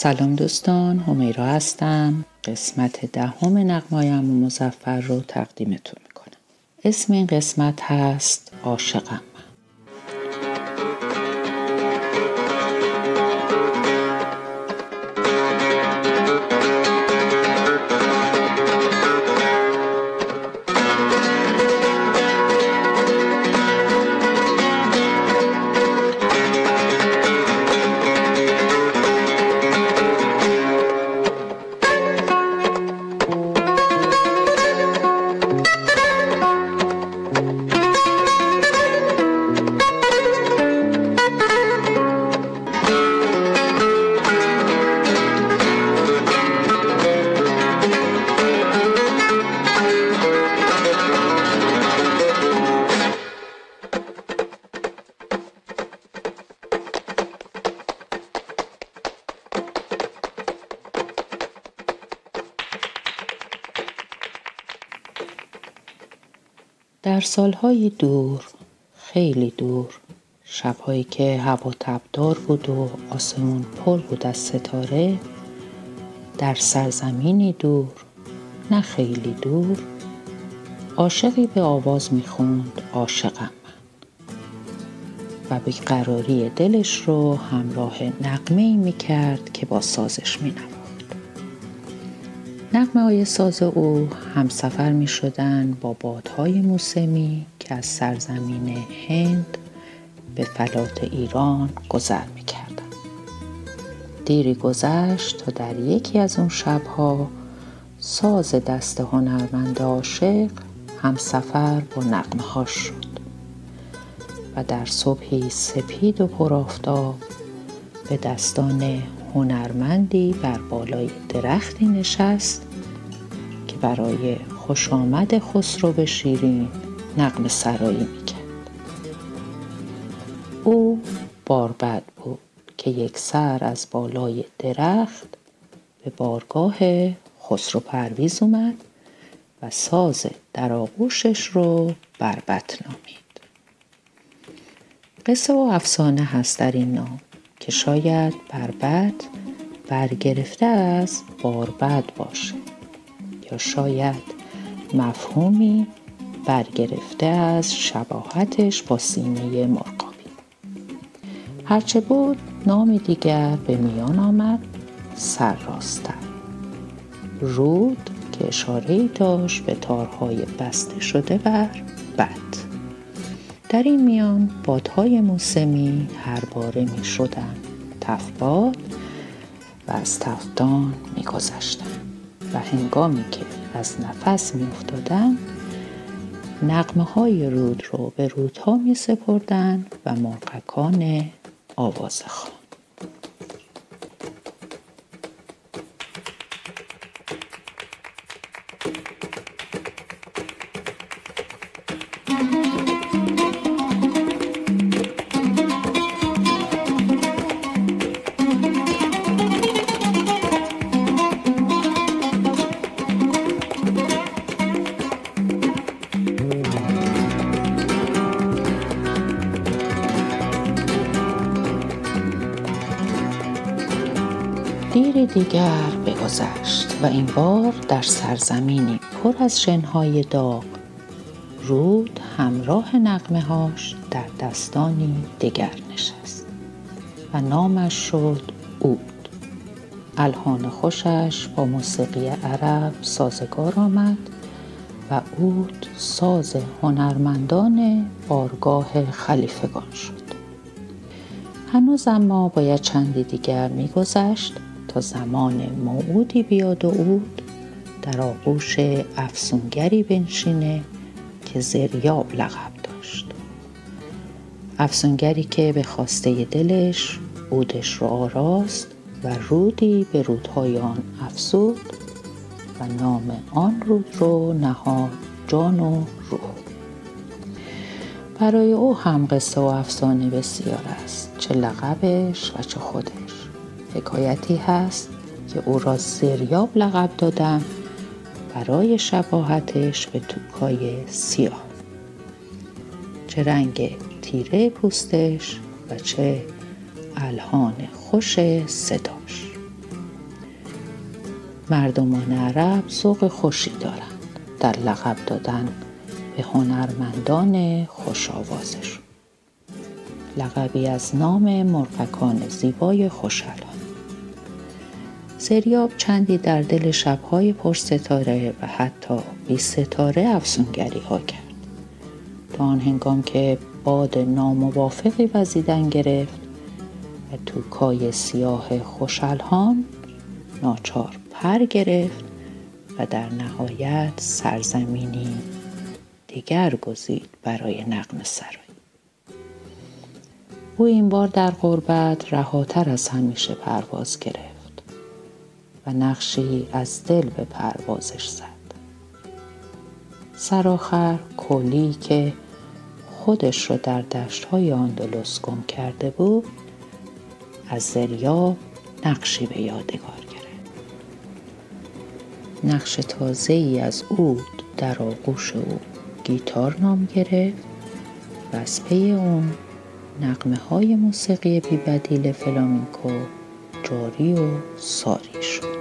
سلام دوستان همیرا هستم. قسمت دهم ده نقمایم و مزفر رو تقدیمتون می‌کنم. اسم این قسمت هست عاشقم. در سالهای دور خیلی دور شبهایی که هوا تبدار بود و آسمون پر بود از ستاره در سرزمینی دور نه خیلی دور عاشقی به آواز می‌خوند عاشقم و قراری دلش رو همراه نقمه ای می که با سازش می نقمه های ساز او همسفر می شدن با بادهای موسمی که از سرزمین هند به فلات ایران گذر می کردن. دیری گذشت تا در یکی از اون شبها ساز دست هنرمند عاشق همسفر با نقمه ها شد و در صبحی سپید و پرآفتاب به دستان هنرمندی بر بالای درختی نشست برای خوش آمد خسرو به شیرین نقم سرایی می‌کرد. او باربد بود که یک سر از بالای درخت به بارگاه خسرو پرویز اومد و ساز در آغوشش رو بربت نامید. قصه و افسانه هست در این نام که شاید بربت برگرفته از باربد باشه. شاید مفهومی برگرفته از شباهتش با سینه مرغابی. هرچه بود نام دیگر به میان آمد سرراستر. رود که اشاره داشت به تارهای بسته شده بر بد. در این میان بادهای موسمی هر باره می شدن تفباد و از تفتان می گذشتن و هنگامی که از نفس می افتادن نقمه های رود رو به رودها می سپردن و مرقکان آواز دیری دیگر بگذشت و این بار در سرزمینی پر از شنهای داغ رود همراه نقمه هاش در دستانی دگر نشست و نامش شد اود الهان خوشش با موسیقی عرب سازگار آمد و اود ساز هنرمندان بارگاه خلیفگان شد. هنوز اما باید چندی دیگر میگذشت تا زمان موعودی بیاد و اود در آغوش افسونگری بنشینه که زریاب لقب داشت. افسونگری که به خواسته دلش اودش رو آراست و رودی به رودهای آن افسود و نام آن رود رو نهاد جان و روح. برای او هم قصه و افسانه بسیار است چه لقبش و چه خودش. حکایتی هست که او را زریاب لقب دادن برای شباهتش به توکای سیاه. چه رنگ تیره پوستش و چه الهان خوش صداش. مردمان عرب ذوق خوشی دارند. در لقب دادن به هنرمندان خوش آوازشون. لقبی از نام مرغکان زیبای خوشحال سریاب چندی در دل شبهای پرستاره و حتی بی ستاره افسونگری ها کرد. تا آن هنگام که باد ناموافقی وزیدن گرفت و توکای سیاه خوشالهان ناچار پر گرفت و در نهایت سرزمینی دیگر گزید برای نقم سرایی. او این بار در غربت رهاتر از همیشه پرواز گرفت. نقشی از دل به پروازش زد. سرآخر کلی که خودش را در دشت های آندلس گم کرده بود از زریاب نقشی به یادگار گرفت. نقش تازه ای از اود در آغوش او گیتار نام گرفت و از پی اون نقمه های موسیقی بیبدیل فلامینکو جاری و ساری شد.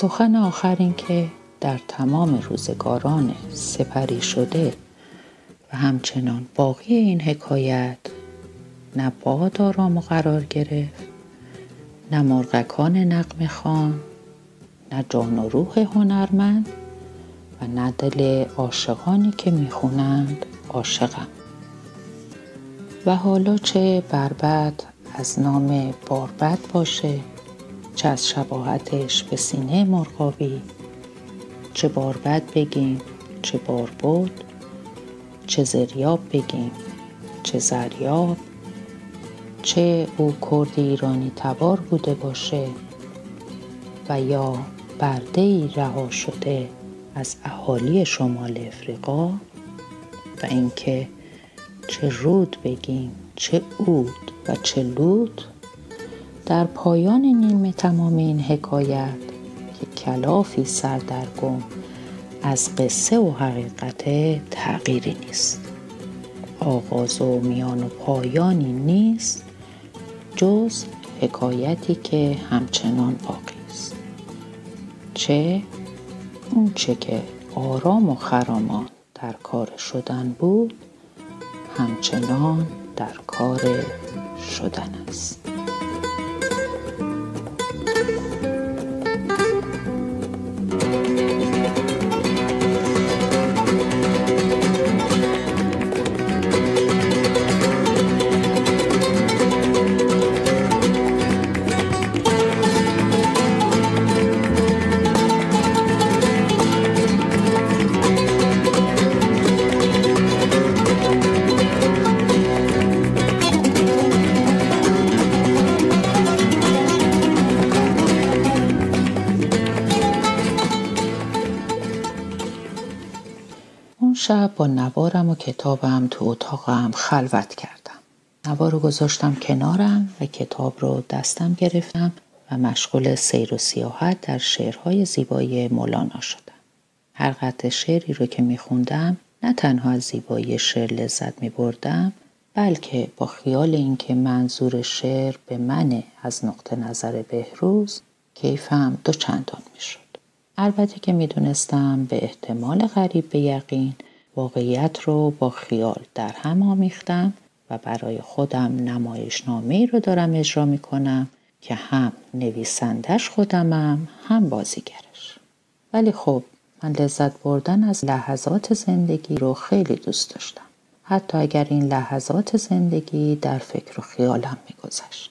سخن آخر این که در تمام روزگاران سپری شده و همچنان باقی این حکایت نه باد آرام قرار گرفت نه مرغکان نقم خان نه جان و روح هنرمند و نه دل عاشقانی که می‌خونند عاشقم. و حالا چه بربد از نام باربد باشه؟ چه از شباهتش به سینه مرغابی چه باربد بگیم چه باربد چه زریاب بگیم چه زریاب چه او کرد ایرانی تبار بوده باشه و یا برده ای رها شده از اهالی شمال افریقا و اینکه چه رود بگیم چه اود و چه لود. در پایان نیمه تمام این حکایت که کلافی سردرگم از قصه و حقیقت تغییری نیست. آغاز و میان و پایانی نیست جز حکایتی که همچنان باقی است. چه؟ اون چه که آرام و خرامان در کار شدن بود همچنان در کار شدن است. نوارم و کتابم تو اتاقم خلوت کردم. نوار رو گذاشتم کنارم و کتاب رو دستم گرفتم و مشغول سیر و سیاحت در شعرهای زیبای مولانا شدم. هر قطع شعری رو که میخوندم نه تنها از زیبایی شعر لذت میبردم بلکه با خیال اینکه منظور شعر به من از نقطه نظر بهروز کیفم دو چندان می‌شد. البته که می‌دونستم به احتمال غریب به یقین واقعیت رو با خیال در هم آمیختم و برای خودم نمایشنامه رو دارم اجرا می کنم که هم نویسندش خودمم هم بازیگرش. ولی خب من لذت بردن از لحظات زندگی رو خیلی دوست داشتم. حتی اگر این لحظات زندگی در فکر و خیالم میگذشت.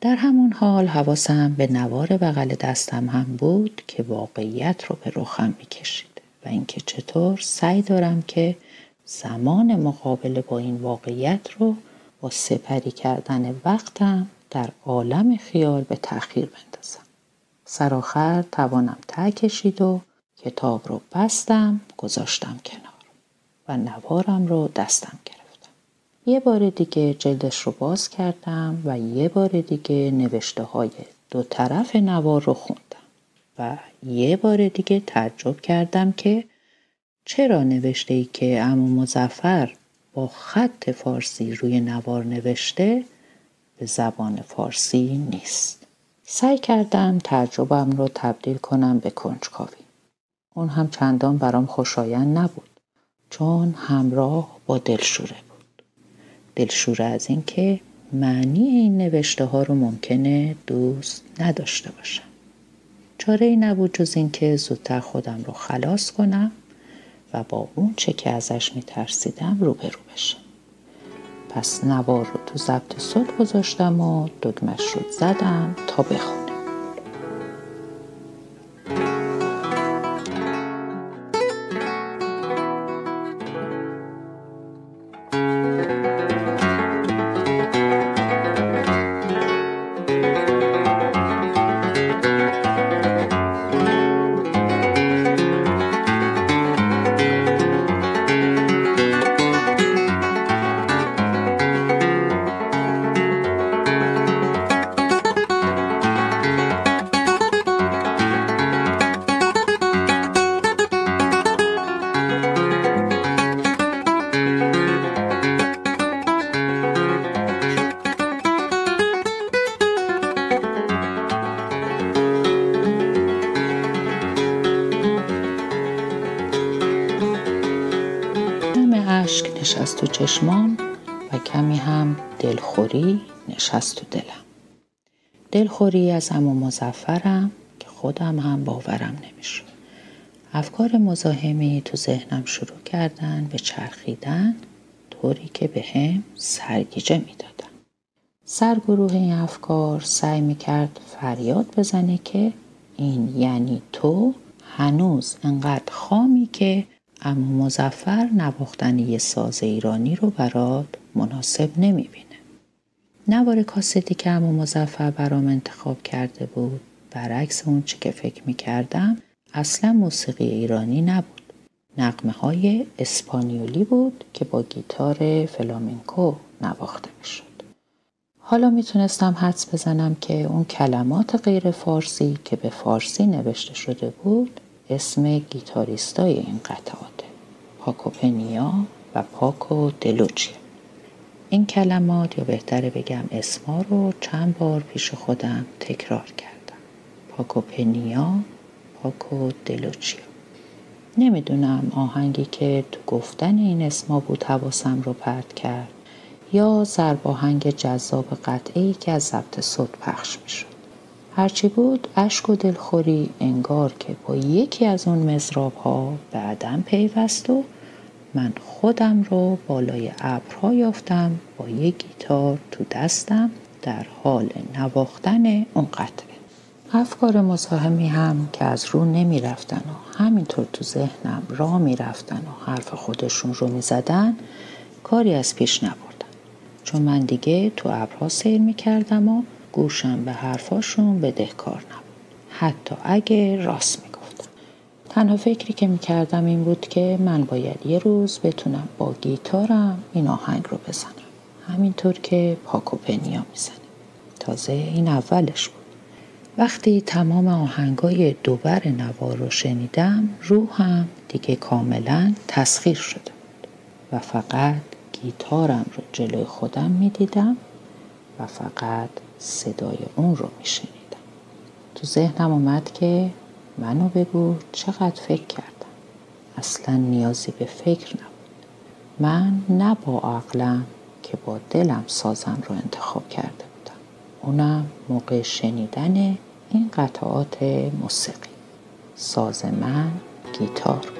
در همون حال حواسم به نوار بغل دستم هم بود که واقعیت رو به رخم می‌کشید. و اینکه چطور سعی دارم که زمان مقابله با این واقعیت رو با سپری کردن وقتم در عالم خیال به تأخیر بندازم. سرآخر توانم ته کشید و کتاب رو بستم گذاشتم کنار و نوارم رو دستم گرفتم. یه بار دیگه جلدش رو باز کردم و یه بار دیگه نوشته های دو طرف نوار رو خوندم یه بار دیگه تعجب کردم که چرا نوشته ای که امو مزفر با خط فارسی روی نوار نوشته به زبان فارسی نیست. سعی کردم تعجبم رو تبدیل کنم به کنجکاوی. اون هم چندان برام خوشایند نبود چون همراه با دلشوره بود. دلشوره از اینکه معنی این نوشته ها رو ممکنه دوست نداشته باشم. چاره ای نبود جز اینکه زودتر خودم رو خلاص کنم و با اون چه که ازش میترسیدم روبرو بشم. پس نوار رو تو ضبط صوت گذاشتم و دکمش رو زدم تا بخونم چشمام و کمی هم دلخوری نشست تو دلم. دلخوری از امو مزفرم که خودم هم باورم نمی‌شد. افکار مزاحمی تو ذهنم شروع کردن به چرخیدن طوری که به هم سرگیجه می‌دادن. سرگروه این افکار سعی می‌کرد فریاد بزنه که این یعنی تو هنوز انقدر خامی که اما مزفر نواختن یه ساز ایرانی رو برات مناسب نمی‌بینه. نوار کاستی که اما مزفر برام انتخاب کرده بود برعکس اون چی که فکر می‌کردم اصلا موسیقی ایرانی نبود. نقمه های اسپانیولی بود که با گیتار فلامنکو نواخته می‌شد. حالا می‌تونستم حدس بزنم که اون کلمات غیر فارسی که به فارسی نوشته شده بود اسم گیتاریستای این قطعات پاکوپنیا و پاکو دلوچی. این کلمات یا بهتره بگم اسما رو چند بار پیش خودم تکرار کردم. پاکوپنیا پاکو دلوچیا نمی‌دونم آهنگی که تو گفتن این اسما بود حواسم رو پرت کرد یا ضرب آهنگ جذاب قطعی که از ضبط صوت پخش می‌شد. هرچی بود اشک و دلخوری انگار که با یکی از اون مزراب ها بعدم پیوست و من خودم رو بالای ابرها یافتم با یک گیتار تو دستم در حال نواختن اون قطعه افکار مزاحمی هم که از رو نمی رفتن و همینطور تو ذهنم را می رفتن و حرف خودشون رو می زدن کاری از پیش نبردن. چون من دیگه تو ابرها سیر می کردم و گوشم به حرفاشون بدهکار نبود. حتی اگه راست می‌گفتم. تنها فکری که می‌کردم این بود که من باید یه روز بتونم با گیتارم این آهنگ رو بزنم. همینطور که پاکوپنیا می‌زنه. تازه این اولش بود. وقتی تمام آهنگای دوبر نوار رو شنیدم روحم دیگه کاملا تسخیر شده بود. و فقط گیتارم رو جلوی خودم می‌دیدم و فقط صدای اون رو میشنیدم. تو ذهنم اومد که منو بگو چقدر فکر کردم. اصلا نیازی به فکر نبود. من نه با عقلم که با دلم سازم رو انتخاب کرده بودم. اونم موقع شنیدن این قطعات موسیقی. ساز من گیتار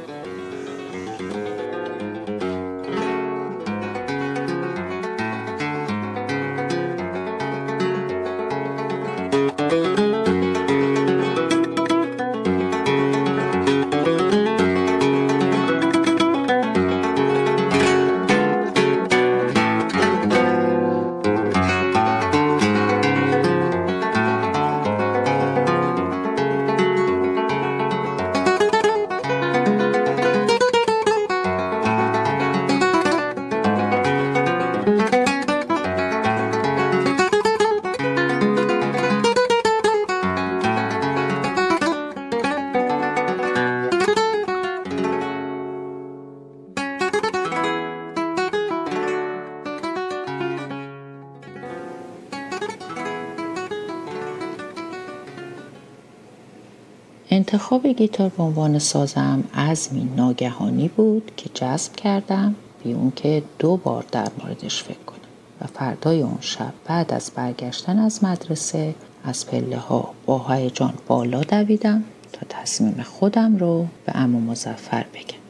انتخاب گیتار به عنوان سازم عزمی ناگهانی بود که جذب کردم بی اون که دو بار در موردش فکر کنم و فردای اون شب بعد از برگشتن از مدرسه از پله ها با هیجان بالا دویدم تا تصمیم خودم رو به امو مزفر بگم.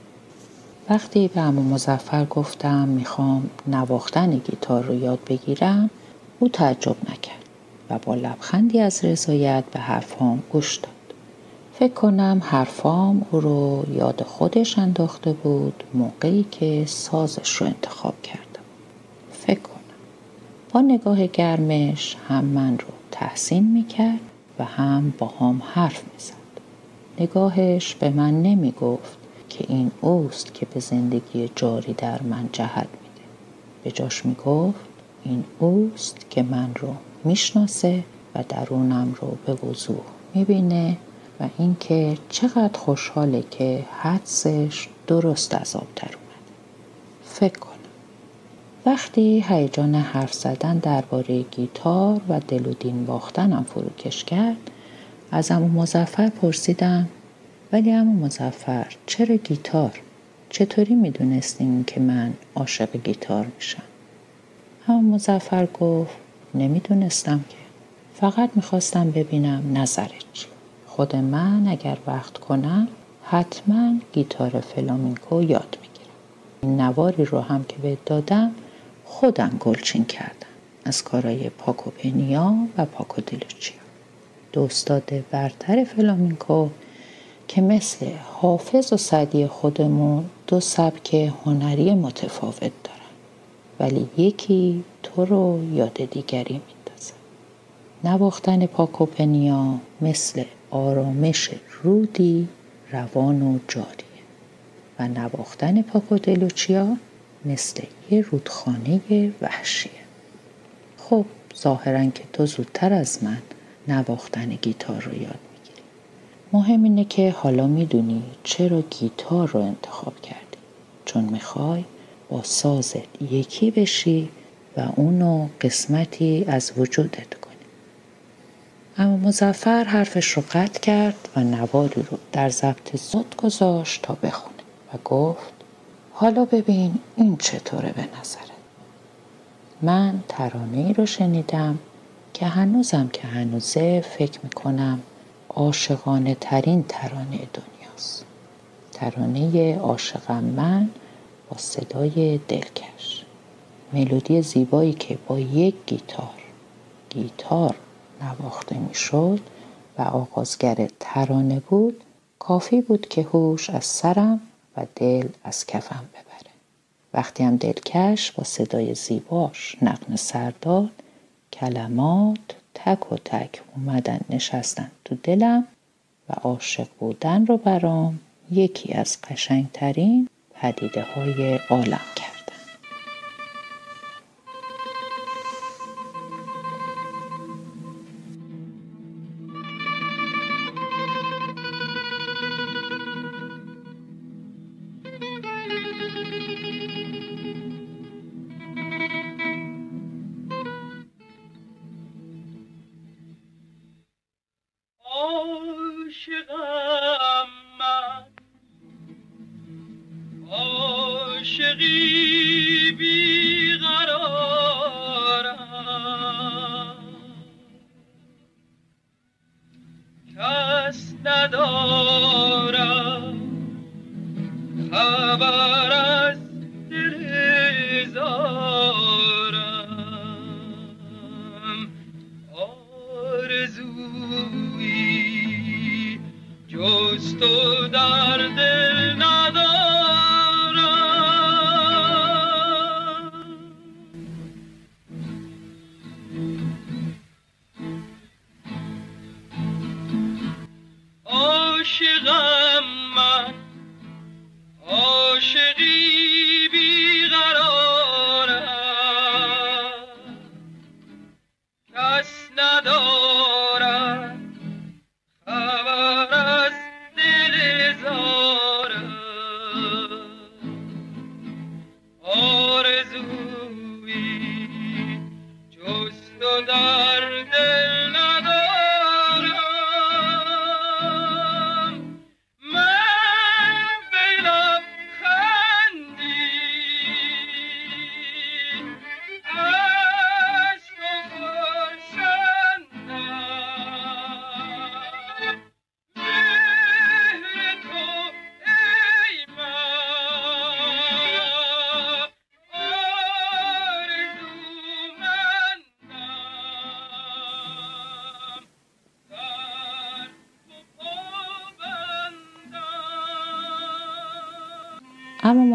وقتی به امو مزفر گفتم می‌خوام نواختن گیتار رو یاد بگیرم او تعجب نکرد و با لبخندی از رضایت به حرفهام گوش داد. فکر کنم حرفام او رو یاد خودش انداخته بود موقعی که سازش رو انتخاب کردم فکر کنم. با نگاه گرمش هم من رو تحسین می‌کرد و هم با هم حرف می‌زد. نگاهش به من نمی گفت که این اوست که به زندگی جاری در من جهت میده. به جاش می گفت این اوست که من رو می‌شناسه و درونم رو به وضوح می‌بینه و اینکه چقدر خوشحاله که حدسش درست از آب در اومد فکر کنم وقتی هیجان حرف زدن درباره گیتار و دل و دین باختنم فروکش کرد از امو مزفر پرسیدم ولی امو مزفر چرا گیتار؟ چطوری می‌دونستین که من عاشق گیتار میشم؟ امو مزفر گفت نمی‌دونستم که فقط می‌خواستم ببینم نظرت چی خود من اگر وقت کنم حتما گیتار فلامینکو یاد می‌گیرم. این نواری رو هم که بهت دادم خودم گلچین کردم. از کارای پاکو پنیا و پاکو دیلوچیا دو استاد برتر فلامینکو که مثل حافظ و سعدی خودمون دو سبک هنری متفاوت دارن. ولی یکی تو رو یاد دیگری میندازه. نواختن پاکوپنیا مثل آرامش رودی روان و جاریه و نواختن پاکودلوچیا مثل یه رودخانه وحشیه خب ظاهرا که تو زودتر از من نواختن گیتار رو یاد می‌گیری. مهم اینه که حالا می‌دونی چرا گیتار رو انتخاب کردی. چون می‌خوای با سازت یکی بشی و اونو قسمتی از وجودت اما مزفر حرفش رو قطع کرد و نواری رو در ضبط زد گذاشت تا بخونه و گفت حالا ببین این چطوره به نظره من ترانه ای رو شنیدم که هنوزم که هنوزه فکر می‌کنم عاشقانه ترین ترانه دنیاست. ترانه عاشقم من با صدای دلکش. ملودی زیبایی که با یک گیتار گیتار نواخته می‌شد و آغازگر ترانه بود کافی بود که هوش از سرم و دل از کفم ببره. وقتی هم دلکش با صدای زیباش نقن سرداد کلمات تک و تک اومدن نشستن تو دلم و عاشق بودن رو برام یکی از قشنگترین پدیده های عالم کرد.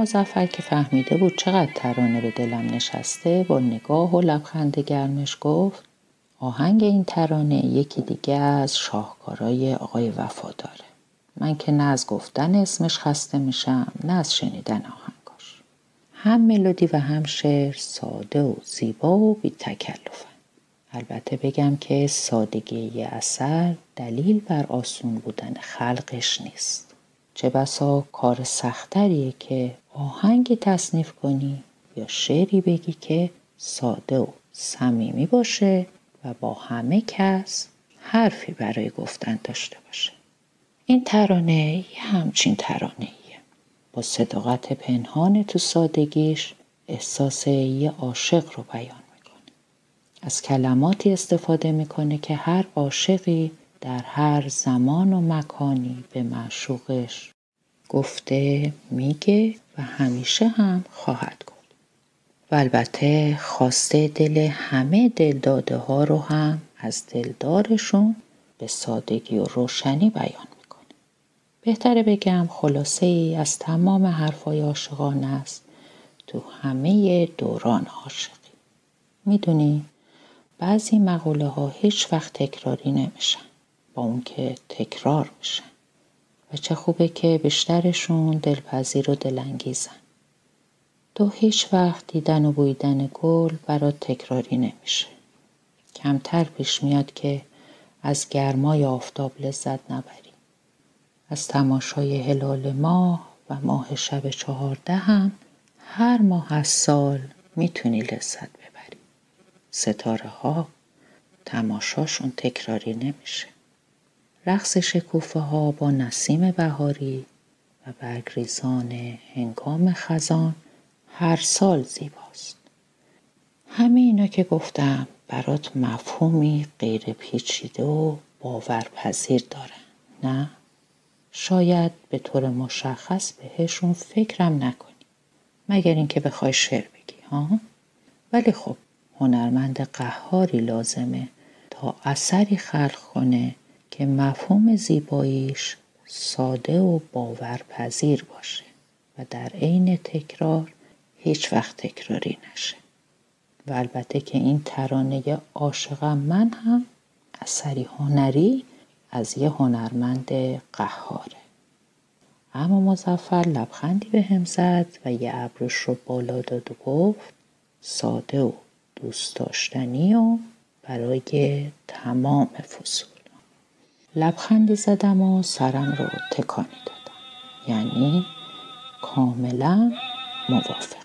مزفر که فهمیده بود چقدر ترانه به دلم نشسته با نگاه و لبخند گرمش گفت آهنگ این ترانه یکی دیگه از شاهکارای آقای وفاداره. من که نه از گفتن اسمش خسته میشم نه از شنیدن آهنگاش. هم ملودی و هم شعر ساده و زیبا و بی تکلفن البته بگم که سادگی اثر دلیل بر آسون بودن خلقش نیست. چه بسا کار سختریه که آهنگ تصنیف کنی یا شعری بگی که ساده و صمیمی باشه و با همه کس حرفی برای گفتن داشته باشه این ترانه یه همچین ترانه ایه. با صداقت پنهان تو سادگیش احساس یه عاشق رو بیان می‌کنه از کلماتی استفاده می‌کنه که هر عاشقی در هر زمان و مکانی به معشوقش گفته میگه و همیشه هم خواهد گفت. و البته خواسته دل همه دلداده ها رو هم از دلدارشون به سادگی و روشنی بیان می‌کنه. بهتره بگم خلاصه ای از تمام حرفای عاشقان است. تو همه دوران عاشقی. می‌دونی بعضی مقوله ها هیچ وقت تکراری نمیشن. با اون که تکرار میشن و چه خوبه که بیشترشون دلپذیر و دلانگیزن. تو هیچ وقت دیدن و بویدن گل برات تکراری نمیشه. کمتر پیش میاد که از گرمای آفتاب لذت نبری. از تماشای هلال ماه و ماه شب چهارده هم هر ماه از سال می‌تونی لذت ببری. ستاره ها تماشاشون تکراری نمیشه. رقص شکوفه ها با نسیم بهاری و برگریزان هنگام خزان هر سال زیباست همه اینا که گفتم برات مفهومی غیر پیچیده و باورپذیر داره نه؟ شاید به طور مشخص بهشون فکرم نکنی مگر اینکه بخوای شعر بگی ها؟ ولی خب هنرمند قهاری لازمه تا اثری خلق کنه که مفهوم زیباییش ساده و باورپذیر باشه و در عین تکرار هیچ وقت تکراری نشه. و البته که این ترانه عاشقم من هم اثری هنری از یه هنرمند قهاره. اما مزفر لبخندی به هم زد و یه ابرش رو بالا داد و گفت ساده و دوست داشتنی و برای تمام فصول. لبخندی زدم و سرم رو تکانی دادم. یعنی کاملا موافق.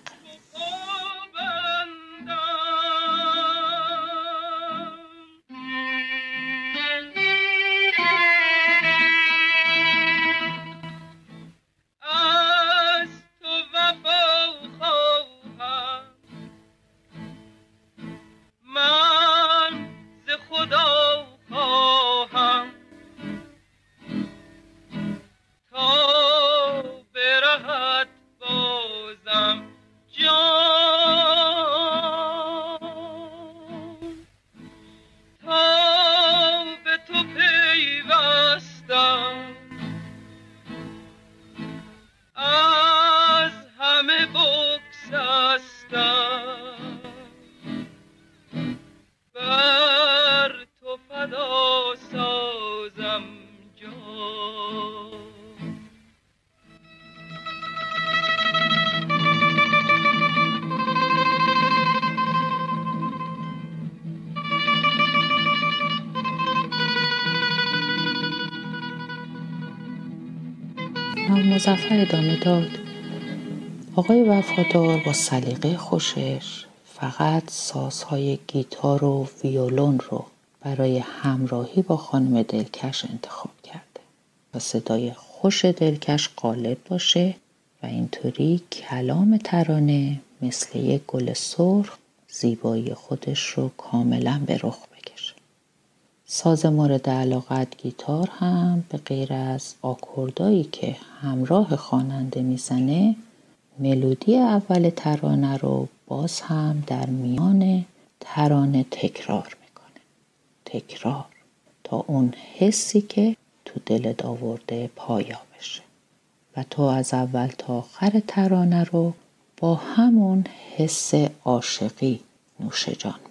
مزفر ادامه داد. آقای وفادار با سلیقه خوشش فقط سازهای گیتار و ویولون رو برای همراهی با خانم دلکش انتخاب کرده و صدای خوش دلکش غالب باشه و اینطوری کلام ترانه مثل یک گل سرخ زیبایی خودش رو کاملا به رخ ساز مورد علاقت گیتار هم به غیر از آکوردایی که همراه خواننده می‌زنه ملودی اول ترانه رو باز هم در میان ترانه تکرار می‌کنه. تکرار. تا اون حسی که تو دلت آورده پایا بشه. و تو از اول تا آخر ترانه رو با همون حس عاشقی نوش جان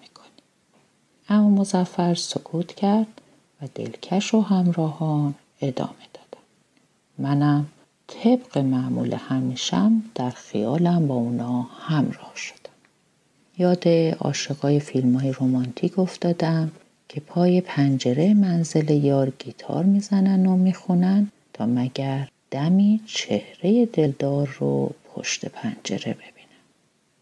اما مزفر سکوت کرد و دلکش و همراهان ادامه دادن منم طبق معمول همیشم در خیالم با اونا همراه شدم. یاد عاشقای فیلم های رومانتیک افتادم که پای پنجره منزل یار گیتار می‌زنن و می‌خونن تا مگر دمی چهره دلدار رو پشت پنجره ببینم.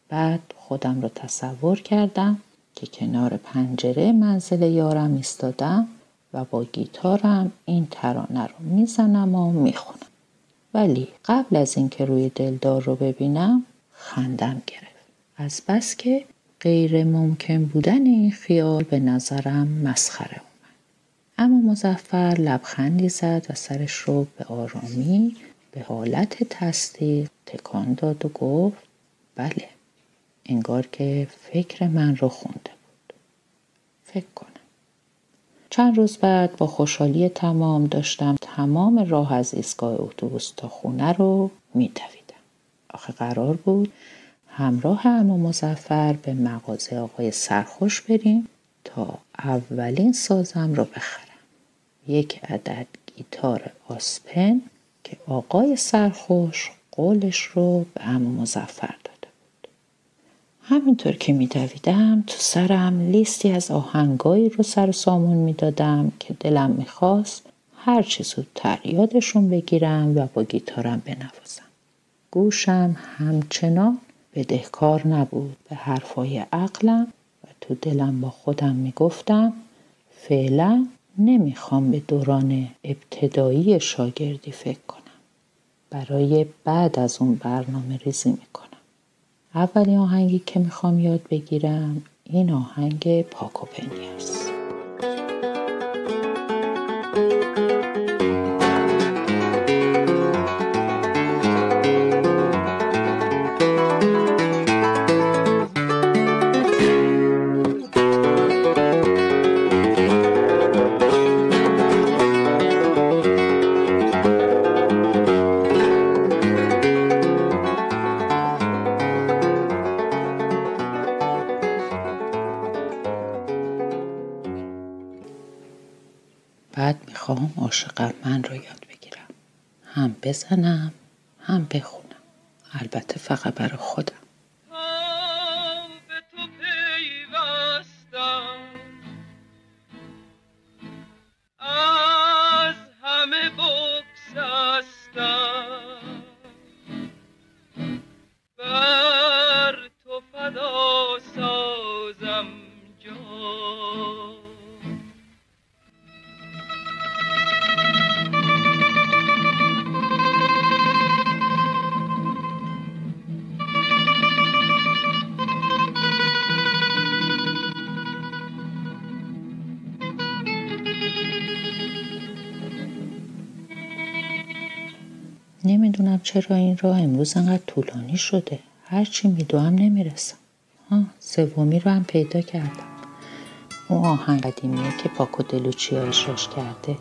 بعد خودم رو تصور کردم که کنار پنجره منزل یارم ایستادم و با گیتارم این ترانه رو می‌زنم و می‌خونم. ولی قبل از اینکه روی دلدار رو ببینم خندم گرفت. از بس که غیر ممکن بودن این خیال به نظرم مسخره اومد. اما مزفر لبخندی زد و سرش رو به آرامی به حالت تصدیق تکان داد و گفت بله. انگار که فکر من رو خونده بود. فکر کنم. چند روز بعد با خوشحالی تمام داشتم تمام راه از ایستگاه اتوبوس تا خونه رو میدویدم. آخه قرار بود همراه اما مزفر به مغازه آقای سرخوش بریم تا اولین سازم رو بخرم. یک عدد گیتار آسپن که آقای سرخوش قولش رو به اما مزفر بود همینطور که میدویدم تو سرم لیستی از آهنگایی رو سر سامون می‌دادم که دلم می‌خواست هر چه زودتر یادشون بگیرم و با گیتارم بنوازم. گوشم همچنان بدهکار نبود. به حرفای عقلم و تو دلم با خودم می‌گفتم فعلا نمی‌خوام به دوران ابتدایی شاگردی فکر کنم. برای بعد از اون برنامه ریزی می‌کنم. اولین آهنگی که می‌خوام یاد بگیرم این آهنگ پاکوپنی است. می‌خوام عاشق من رو یاد بگیرم. هم بزنم هم بخونم. البته فقط برای خودم. نمی‌دونم چرا این راه امروز انقدر طولانی شده. هرچی میدوام نمی‌رسم. ها سومی رو هم پیدا کردم. اون آهنگ قدیمیه که پاکو دلوچی اجراش کرده.